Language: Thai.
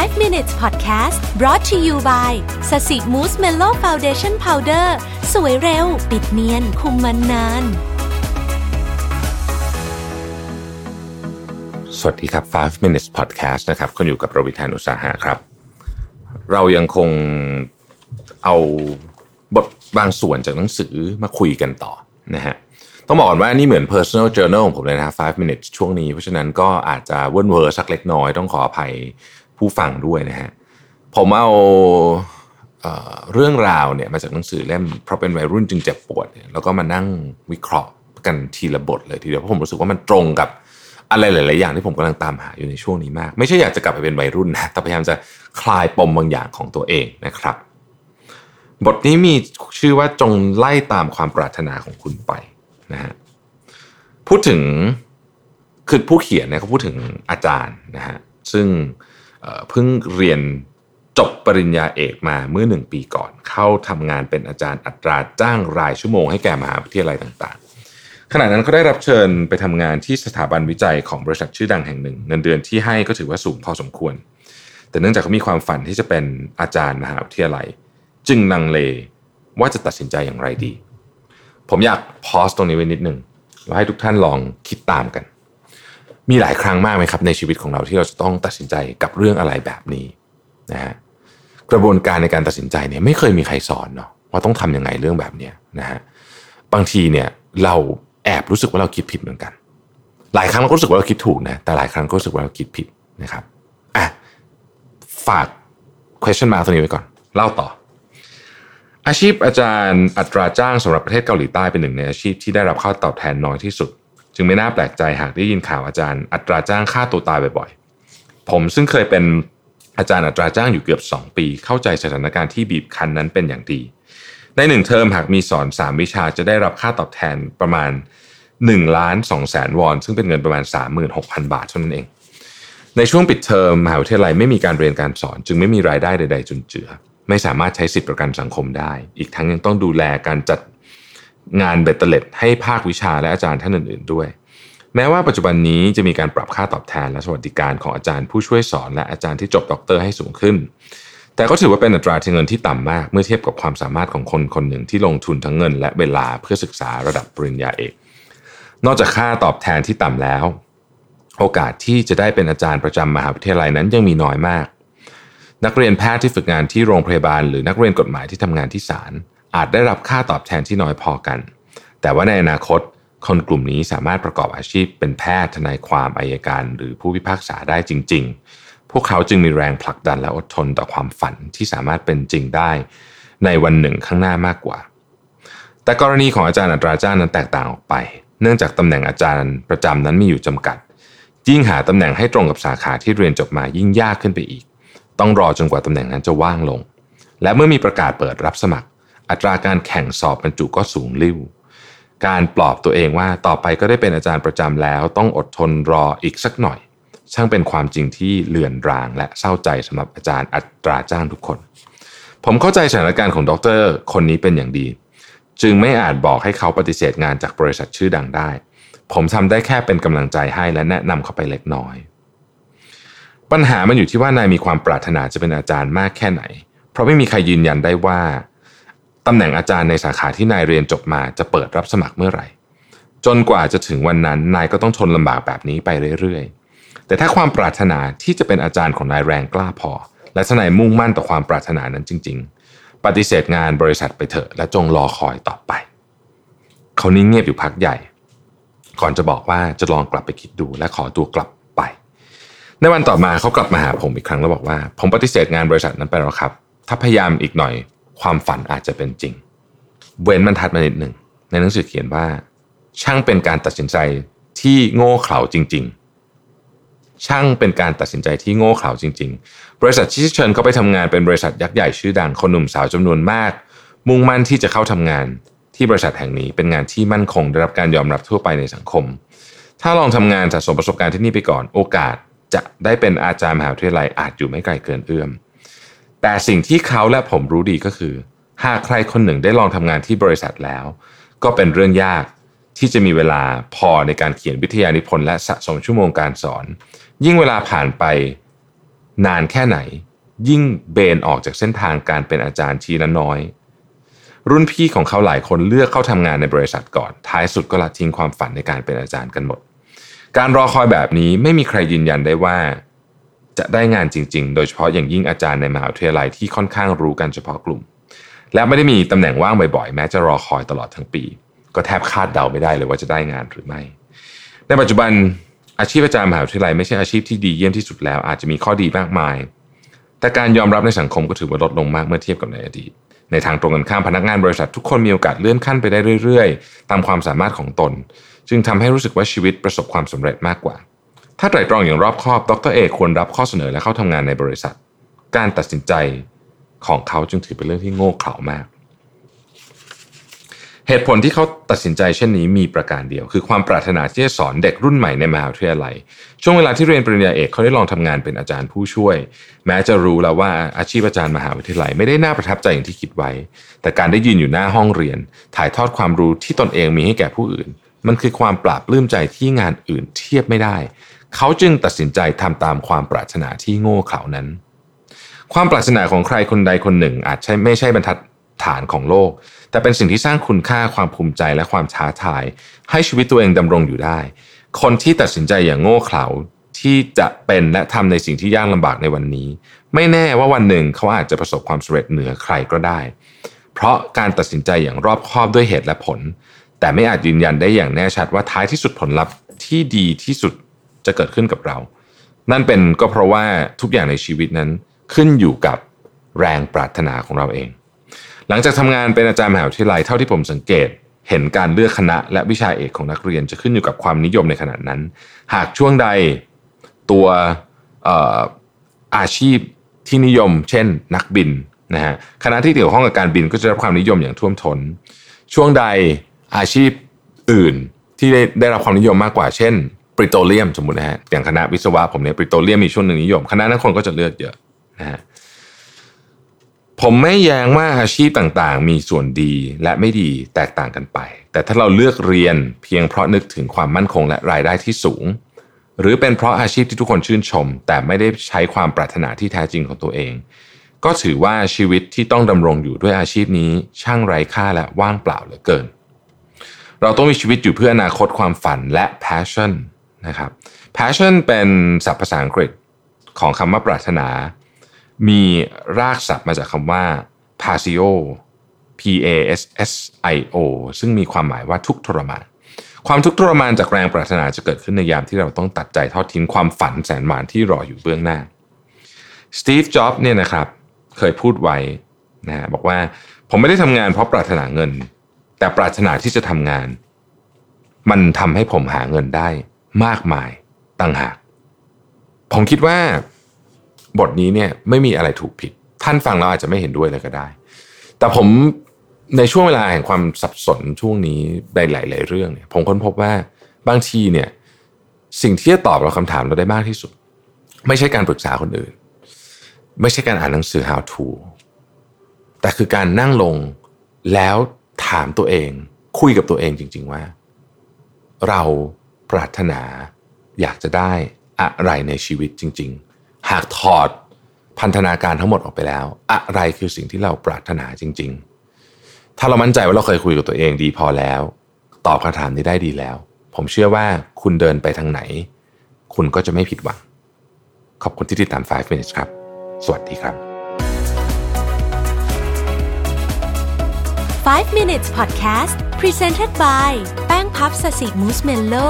5 minutes podcast brought to you by ศศิ Mousse Mellow Foundation Powder สวยเร็ว ปิดเนียน คุมมันนาน สวัสดีครับ 5 minutes podcast นะครับคุณอยู่กับรวิศ หาญอุตสาหะครับ เรายังคงเอาบทบางส่วนจากหนังสือมาคุยกันต่อนะฮะต้องบอกก่อนว่านี่เหมือน personal journal ของผมเลยนะ5 minutes ช่วงนี้ เพราะฉะนั้นก็อาจจะเวิ่นเว้อสักเล็กน้อยต้องขออภัย ผู้ฟังด้วยนะฮะผมเอาเอ่อเรื่องราวเนี่ยมาจากหนังสือเล่มเพราะเป็นวัยรุ่นจึงเจ็บปวดเนี่ยแล้วก็มานั่งวิเคราะห์กันทีละบทเลยทีเดียวเพราะผมรู้สึกว่ามันตรงกับอะไรหลาย ๆ อย่างที่ผมกำลังตามหาอยู่ในช่วงนี้มาก ไม่ใช่อยากจะกลับไปเป็นวัยรุ่นนะแต่พยายามจะคลายปมบางอย่างของตัวเองนะครับ บทนี้มีชื่อว่าจงไล่ตามความปรารถนาของคุณไปนะฮะพูดถึงคือผู้เขียนเนี่ยเขาพูดถึงอาจารย์นะฮะซึ่งเเพิ่งเรียนจบปริญญาเอกมาเมื่อหนึ่งปีก่อน เข้าทำงานเป็นอาจารย์อัตราจ้างรายชั่วโมงให้แก่มหาวิทยาลัยต่างๆ ขณะนั้นเขาได้รับเชิญไปทำงานที่สถาบันวิจัยของบริษัทชื่อดังแห่งหนึ่ง เงินเดือนที่ให้ก็ถือว่าสูงพอสมควร แต่เนื่องจากเขามีความฝันที่จะเป็นอาจารย์มหาวิทยาลัย จึงลังเลว่าจะตัดสินใจอย่างไรดี ผมอยากพอสตรงนี้ไว้นิดหนึ่งแล้วให้ทุกท่านลองคิดตามกัน มีหลายครั้งมากไหมครับในชีวิตของเราที่เราจะต้องตัดสินใจกับเรื่องอะไรแบบนี้นะฮะกระบวนการในการตัดสินใจเนี่ยไม่เคยมีใครสอนเนาะว่าต้องทำยังไงเรื่องแบบเนี้ยนะฮะบางทีเนี่ยเราแอบรู้สึกว่าเราคิดผิดเหมือนกัน หลายครั้งเราก็รู้สึกว่าเราคิดถูกนะแต่หลายครั้งก็รู้สึกว่าเราคิดผิดนะครับอะฝาก question mark ตรงนี้ไว้ก่อน เล่าต่อ อาชีพอาจารย์อัตราจ้างสำหรับประเทศเกาหลีใต้เป็นหนึ่งในอาชีพที่ได้รับค่าตอบแทนน้อยที่สุด จึงไม่น่าแปลกใจหากได้ยินข่าวอาจารย์อัตราจ้างฆ่าตัวตายบ่อยๆ ผมซึ่งเคยเป็นอาจารย์อัตราจ้างอยู่เกือบ 2 ปี เข้าใจสถานการณ์ที่บีบคั้นนั้นเป็นอย่างดี ในหนึ่งเทอมหากมีสอน 3 วิชาจะได้รับค่าตอบแทนประมาณ1ล้าน2แสนวอน ซึ่งเป็นเงินประมาณ 36,000 บาทเท่านั้นเอง ในช่วงปิดเทอมมหาวิทยาลัยไม่มีการเรียนการสอน จึงไม่มีรายได้ใด ๆ จุนเจือ ไม่สามารถใช้สิทธิประกันสังคมได้ อีกทั้งยังต้องดูแลการจัด งานเบตเตเล็ดให้ภาควิชาและอาจารย์ท่านอื่น ๆด้วย แม้ว่าปัจจุบันนี้จะมีการปรับค่าตอบแทนและสวัสดิการของอาจารย์ผู้ช่วยสอนและอาจารย์ที่จบด็อกเตอร์ให้สูงขึ้น แต่ก็ถือว่าเป็นอัตราที่เงินที่ต่ำมาก เมื่อเทียบกับความสามารถของคนคนหนึ่งที่ลงทุนทั้งเงิน และเวลาเพื่อศึกษาระดับปริญญาเอก นอกจากค่าตอบแทนที่ต่ำแล้ว โอกาสที่จะได้เป็นอาจารย์ประจำมหาวิทยาลัยนั้นยังมีน้อยมาก นักเรียนแพทย์ที่ฝึกงานที่โรงพยาบาล หรือนักเรียนกฎหมายที่ทำงานที่ศาล อาจได้รับค่าตอบแทนที่น้อยพอกัน แต่ว่าในอนาคตคนกลุ่มนี้สามารถประกอบอาชีพเป็นแพทย์ทนายความอายการ หรือผู้พิพากษาได้จริง ๆ พวกเขาจึงมีแรงผลักดันและอดทนต่อความฝันที่สามารถเป็นจริงได้ ในวันหนึ่งข้างหน้ามากกว่า แต่กรณีของอาจารย์อัตราจ้างนั้นแตกต่างออกไป เนื่องจากตำแหน่งอาจารย์ประจำนั้นมีอยู่จำกัด ยิ่งหาตำแหน่งให้ตรงกับสาขาที่เรียนจบมายิ่งยากขึ้นไปอีก ต้องรอจนกว่าตำแหน่งนั้นจะว่างลง และเมื่อมีประกาศเปิดรับสมัคร อัตราการแข่งสอบบรรจุก็สูงลิ่วการปลอบตัวเองว่าต่อไปก็ได้เป็นอาจารย์ประจำแล้ว ต้องอดทนรออีกสักหน่อย ช่างเป็นความจริงที่เลือนราง และเศร้าใจสำหรับอาจารย์อัตราจ้างทุกคน ผมเข้าใจสถานการณ์ของดรคนนี้เป็นอย่างดี จึงไม่อาจบอกให้เขาปฏิเสธงานจากบริษัทชื่อดังได้ ผมทำได้แค่เป็นกำลังใจให้และแนะนำเขาไปเล็กน้อยปัญหามันอยู่ที่ว่านายมีความปรารถนาจะเป็นอาจารย์มากแค่ไหน เพราะไม่มีใครยืนยันได้ว่า ตำแหน่งอาจารย์ในสาขาที่นายเรียนจบมาจะเปิดรับสมัครเมื่อไหร่ จนกว่าจะถึงวันนั้นนายก็ต้องทนลำบากแบบนี้ไปเรื่อยๆ แต่ถ้าความปรารถนาที่จะเป็นอาจารย์ของนายแรงกล้าพอ และถ้านายมุ่งมั่นต่อความปรารถนานั้นจริง ๆ ปฏิเสธงานบริษัทไปเถอะและจงรอคอยต่อไป เขานิ่งเงียบอยู่พักใหญ่ ก่อนจะบอกว่าจะลองกลับไปคิดดูและขอตัวกลับไป ในวันต่อมาเขากลับมาหาผมอีกครั้งแล้วบอกว่า ผมปฏิเสธงานบริษัทนั้นไปแล้วครับ ถ้าพยายามอีกหน่อย ความฝันอาจจะเป็นจริง เว้นบรรทัดมานิดหนึ่ง ในหนังสือเขียนว่า ช่างเป็นการตัดสินใจที่โง่เขลาจริง ๆ ช่างเป็นการตัดสินใจที่โง่เขลาจริง ๆ บริษัทที่เชิญเขาไปทำงานเป็นบริษัทยักษ์ใหญ่ชื่อดังคนหนุ่มสาวจำนวนมาก มุ่งมั่นที่จะเข้าทำงานที่บริษัทแห่งนี้เป็นงานที่มั่นคงได้รับการยอมรับทั่วไปในสังคม ถ้าลองทำงานสะสมประสบการณ์ที่นี่ไปก่อน โอกาสจะได้เป็นอาจารย์มหาวิทยาลัยอาจอยู่ไม่ไกลเกินเอื้อม แต่สิ่งที่เขาและผมรู้ดีก็คือ หากใครคนหนึ่งได้ลองทำงานที่บริษัทแล้ว ก็เป็นเรื่องยากที่จะมีเวลาพอในการเขียนวิทยานิพนธ์และสะสมชั่วโมงการสอน ยิ่งเวลาผ่านไปนานแค่ไหน ยิ่งเบนออกจากเส้นทางการเป็นอาจารย์ทีละน้อย รุ่นพี่ของเขาหลายคนเลือกเข้าทำงานในบริษัทก่อน ท้ายสุดก็ละทิ้งความฝันในการเป็นอาจารย์กันหมด การรอคอยแบบนี้ไม่มีใครยืนยันได้ว่า จะได้งานจริง ๆ โดยเฉพาะอย่างยิ่งอาจารย์ในมหาวิทยาลัยที่ค่อนข้างรู้กันเฉพาะกลุ่ม และไม่ได้มีตำแหน่งว่างบ่อยๆ แม้จะรอคอยตลอดทั้งปี ก็แทบคาดเดาไม่ได้เลยว่าจะได้งานหรือไม่ ในปัจจุบันอาชีพอาจารย์มหาวิทยาลัยไม่ใช่อาชีพที่ดีเยี่ยมที่สุดแล้ว อาจจะมีข้อดีมากมาย แต่การยอมรับในสังคมก็ถือว่าลดลงมากเมื่อเทียบกับในอดีตในทางตรงกันข้ามพนักงานบริษัททุกคนมีโอกาสเลื่อนขั้นไปได้เรื่อย ๆ ตามความสามารถของตน จึงทำให้รู้สึกว่าชีวิตประสบความสำเร็จมากกว่า ถ้าไตร่ตรองอย่างรอบคอบ ดรเอกควรรับข้อเสนอและเข้าทำงานในบริษัท การตัดสินใจของเขาจึงถือเป็นเรื่องที่โง่เขลามาก เหตุผลที่เขาตัดสินใจเช่นนี้มีประการเดียว คือความปรารถนาที่จะสอนเด็กรุ่นใหม่ในมหาวิทยาลัย ช่วงเวลาที่เรียนปริญญาเอกเขาได้ลองทำงานเป็นอาจารย์ผู้ช่วย แม้จะรู้แล้วว่าอาชีพอาจารย์มหาวิทยาลัยไม่ได้น่าประทับใจอย่างที่คิดไว้ แต่การได้ยืนอยู่หน้าห้องเรียน ถ่ายทอดความรู้ที่ตนเองมีให้แก่ผู้อื่น มันคือความปราบปลื้มใจที่งานอื่นเทียบไม่ได้ เขาจึงตัดสินใจทำตามความปรารถนาที่โง่เขลานั้น ความปรารถนาของใครคนใดคนหนึ่ง อาจใช่ไม่ใช่บรรทัดฐานของโลก แต่เป็นสิ่งที่สร้างคุณค่าความภูมิใจและความท้าทาย ให้ชีวิตตัวเองดำรงอยู่ได้ คนที่ตัดสินใจอย่างโง่เขลาที่จะเป็นและทำในสิ่งที่ยากลำบากในวันนี้ ไม่แน่ว่าวันหนึ่งเขาอาจจะประสบความสำเร็จเหนือใครก็ได้ เพราะการตัดสินใจอย่างรอบคอบด้วยเหตุและผล แต่ไม่อาจยืนยันได้อย่างแน่ชัดว่าท้ายที่สุดผลลัพธ์ที่ดีที่สุด จะเกิดขึ้นกับเรา นั่นเป็นก็เพราะว่าทุกอย่างในชีวิตนั้นขึ้นอยู่กับแรงปรารถนาของเราเอง หลังจากทำงานเป็นอาจารย์มหาวิทยาลัยเท่าที่ผมสังเกต เห็นการเลือกคณะ และวิชาเอกของนักเรียนจะขึ้นอยู่กับความนิยมในขณะนั้น หากช่วงใดตัวอาชีพที่นิยม เช่น นักบินนะฮะคณะที่เกี่ยวข้องกับการบินก็จะรับความนิยมอย่างท่วมทน้น ช่วงใดอาชีพอื่นที่ได้ได้รับความนิยมมากกว่า เช่น ปริโตเลียมสมมตินะฮะอย่างคณะวิศวะผมเนี่ยปริโตเลียมมีช่วงหนึ่งนิยม คณะนั้นคนก็จะเลือกเยอะนะฮะผมไม่แย้งว่าอาชีพต่างๆ มีส่วนดีและไม่ดีแตกต่างกันไป แต่ถ้าเราเลือกเรียนเพียงเพราะนึกถึงความมั่นคงและรายได้ที่สูง หรือเป็นเพราะอาชีพที่ทุกคนชื่นชม แต่ไม่ได้ใช้ความปรารถนาที่แท้จริงของตัวเอง ก็ถือว่าชีวิตที่ต้องดำรงอยู่ด้วยอาชีพนี้ช่างไร้ค่าและว่างเปล่าเหลือเกิน เราต้องมีชีวิตอยู่เพื่ออนาคตความฝันและ passion นะครับ passion เป็นศัพท์ภาษาอังกฤษของคำว่าปรารถนา มีรากศัพท์มาจากคำว่า pasio p a s s i o ซึ่งมีความหมายว่าทุกทรมาน ความทุกข์ทรมานจากแรงปรารถนาจะเกิดขึ้นในยามที่เราต้องตัดใจทอดทิ้งความฝันแสนหวานที่รออยู่เบื้องหน้า สตีฟ จ็อบส์เนี่ยนะครับ เคยพูดไว้นะบอกว่าผมไม่ได้ทำงานเพราะปรารถนาเงิน แต่ปรารถนาที่จะทำงาน มันทำให้ผมหาเงินได้ มากมายตั้งหาก ผมคิดว่าบทนี้เนี่ยไม่มีอะไรถูกผิด ท่านฟังแล้วอาจจะไม่เห็นด้วยเลยก็ได้ แต่ผมในช่วงเวลาแห่งความสับสนช่วงนี้ในหลาย ๆ เรื่องเนี่ย ผมค้นพบว่าบางทีเนี่ย สิ่งที่จะตอบเราคำถามเราได้มากที่สุด ไม่ใช่การปรึกษาคนอื่น ไม่ใช่การอ่านหนังสือ how to แต่คือการนั่งลงแล้วถามตัวเอง คุยกับตัวเองจริง ๆ ว่า เรา ปรารถนา อยากจะได้อะไรในชีวิตจริง ๆ หากถอดพันธนาการทั้งหมดออกไปแล้ว อะไรคือสิ่งที่เราปรารถนาจริง ๆ ถ้าเรามั่นใจว่าเราเคยคุยกับตัวเองดีพอแล้ว ตอบคำถามนี้ได้ดีแล้ว ผมเชื่อว่าคุณเดินไปทางไหน คุณก็จะไม่ผิดหวัง ขอบคุณที่ติดตาม 5 minutes ครับ สวัสดีครับ 5 minutes podcast presented by แป้งพับสสิมูสเมลโล่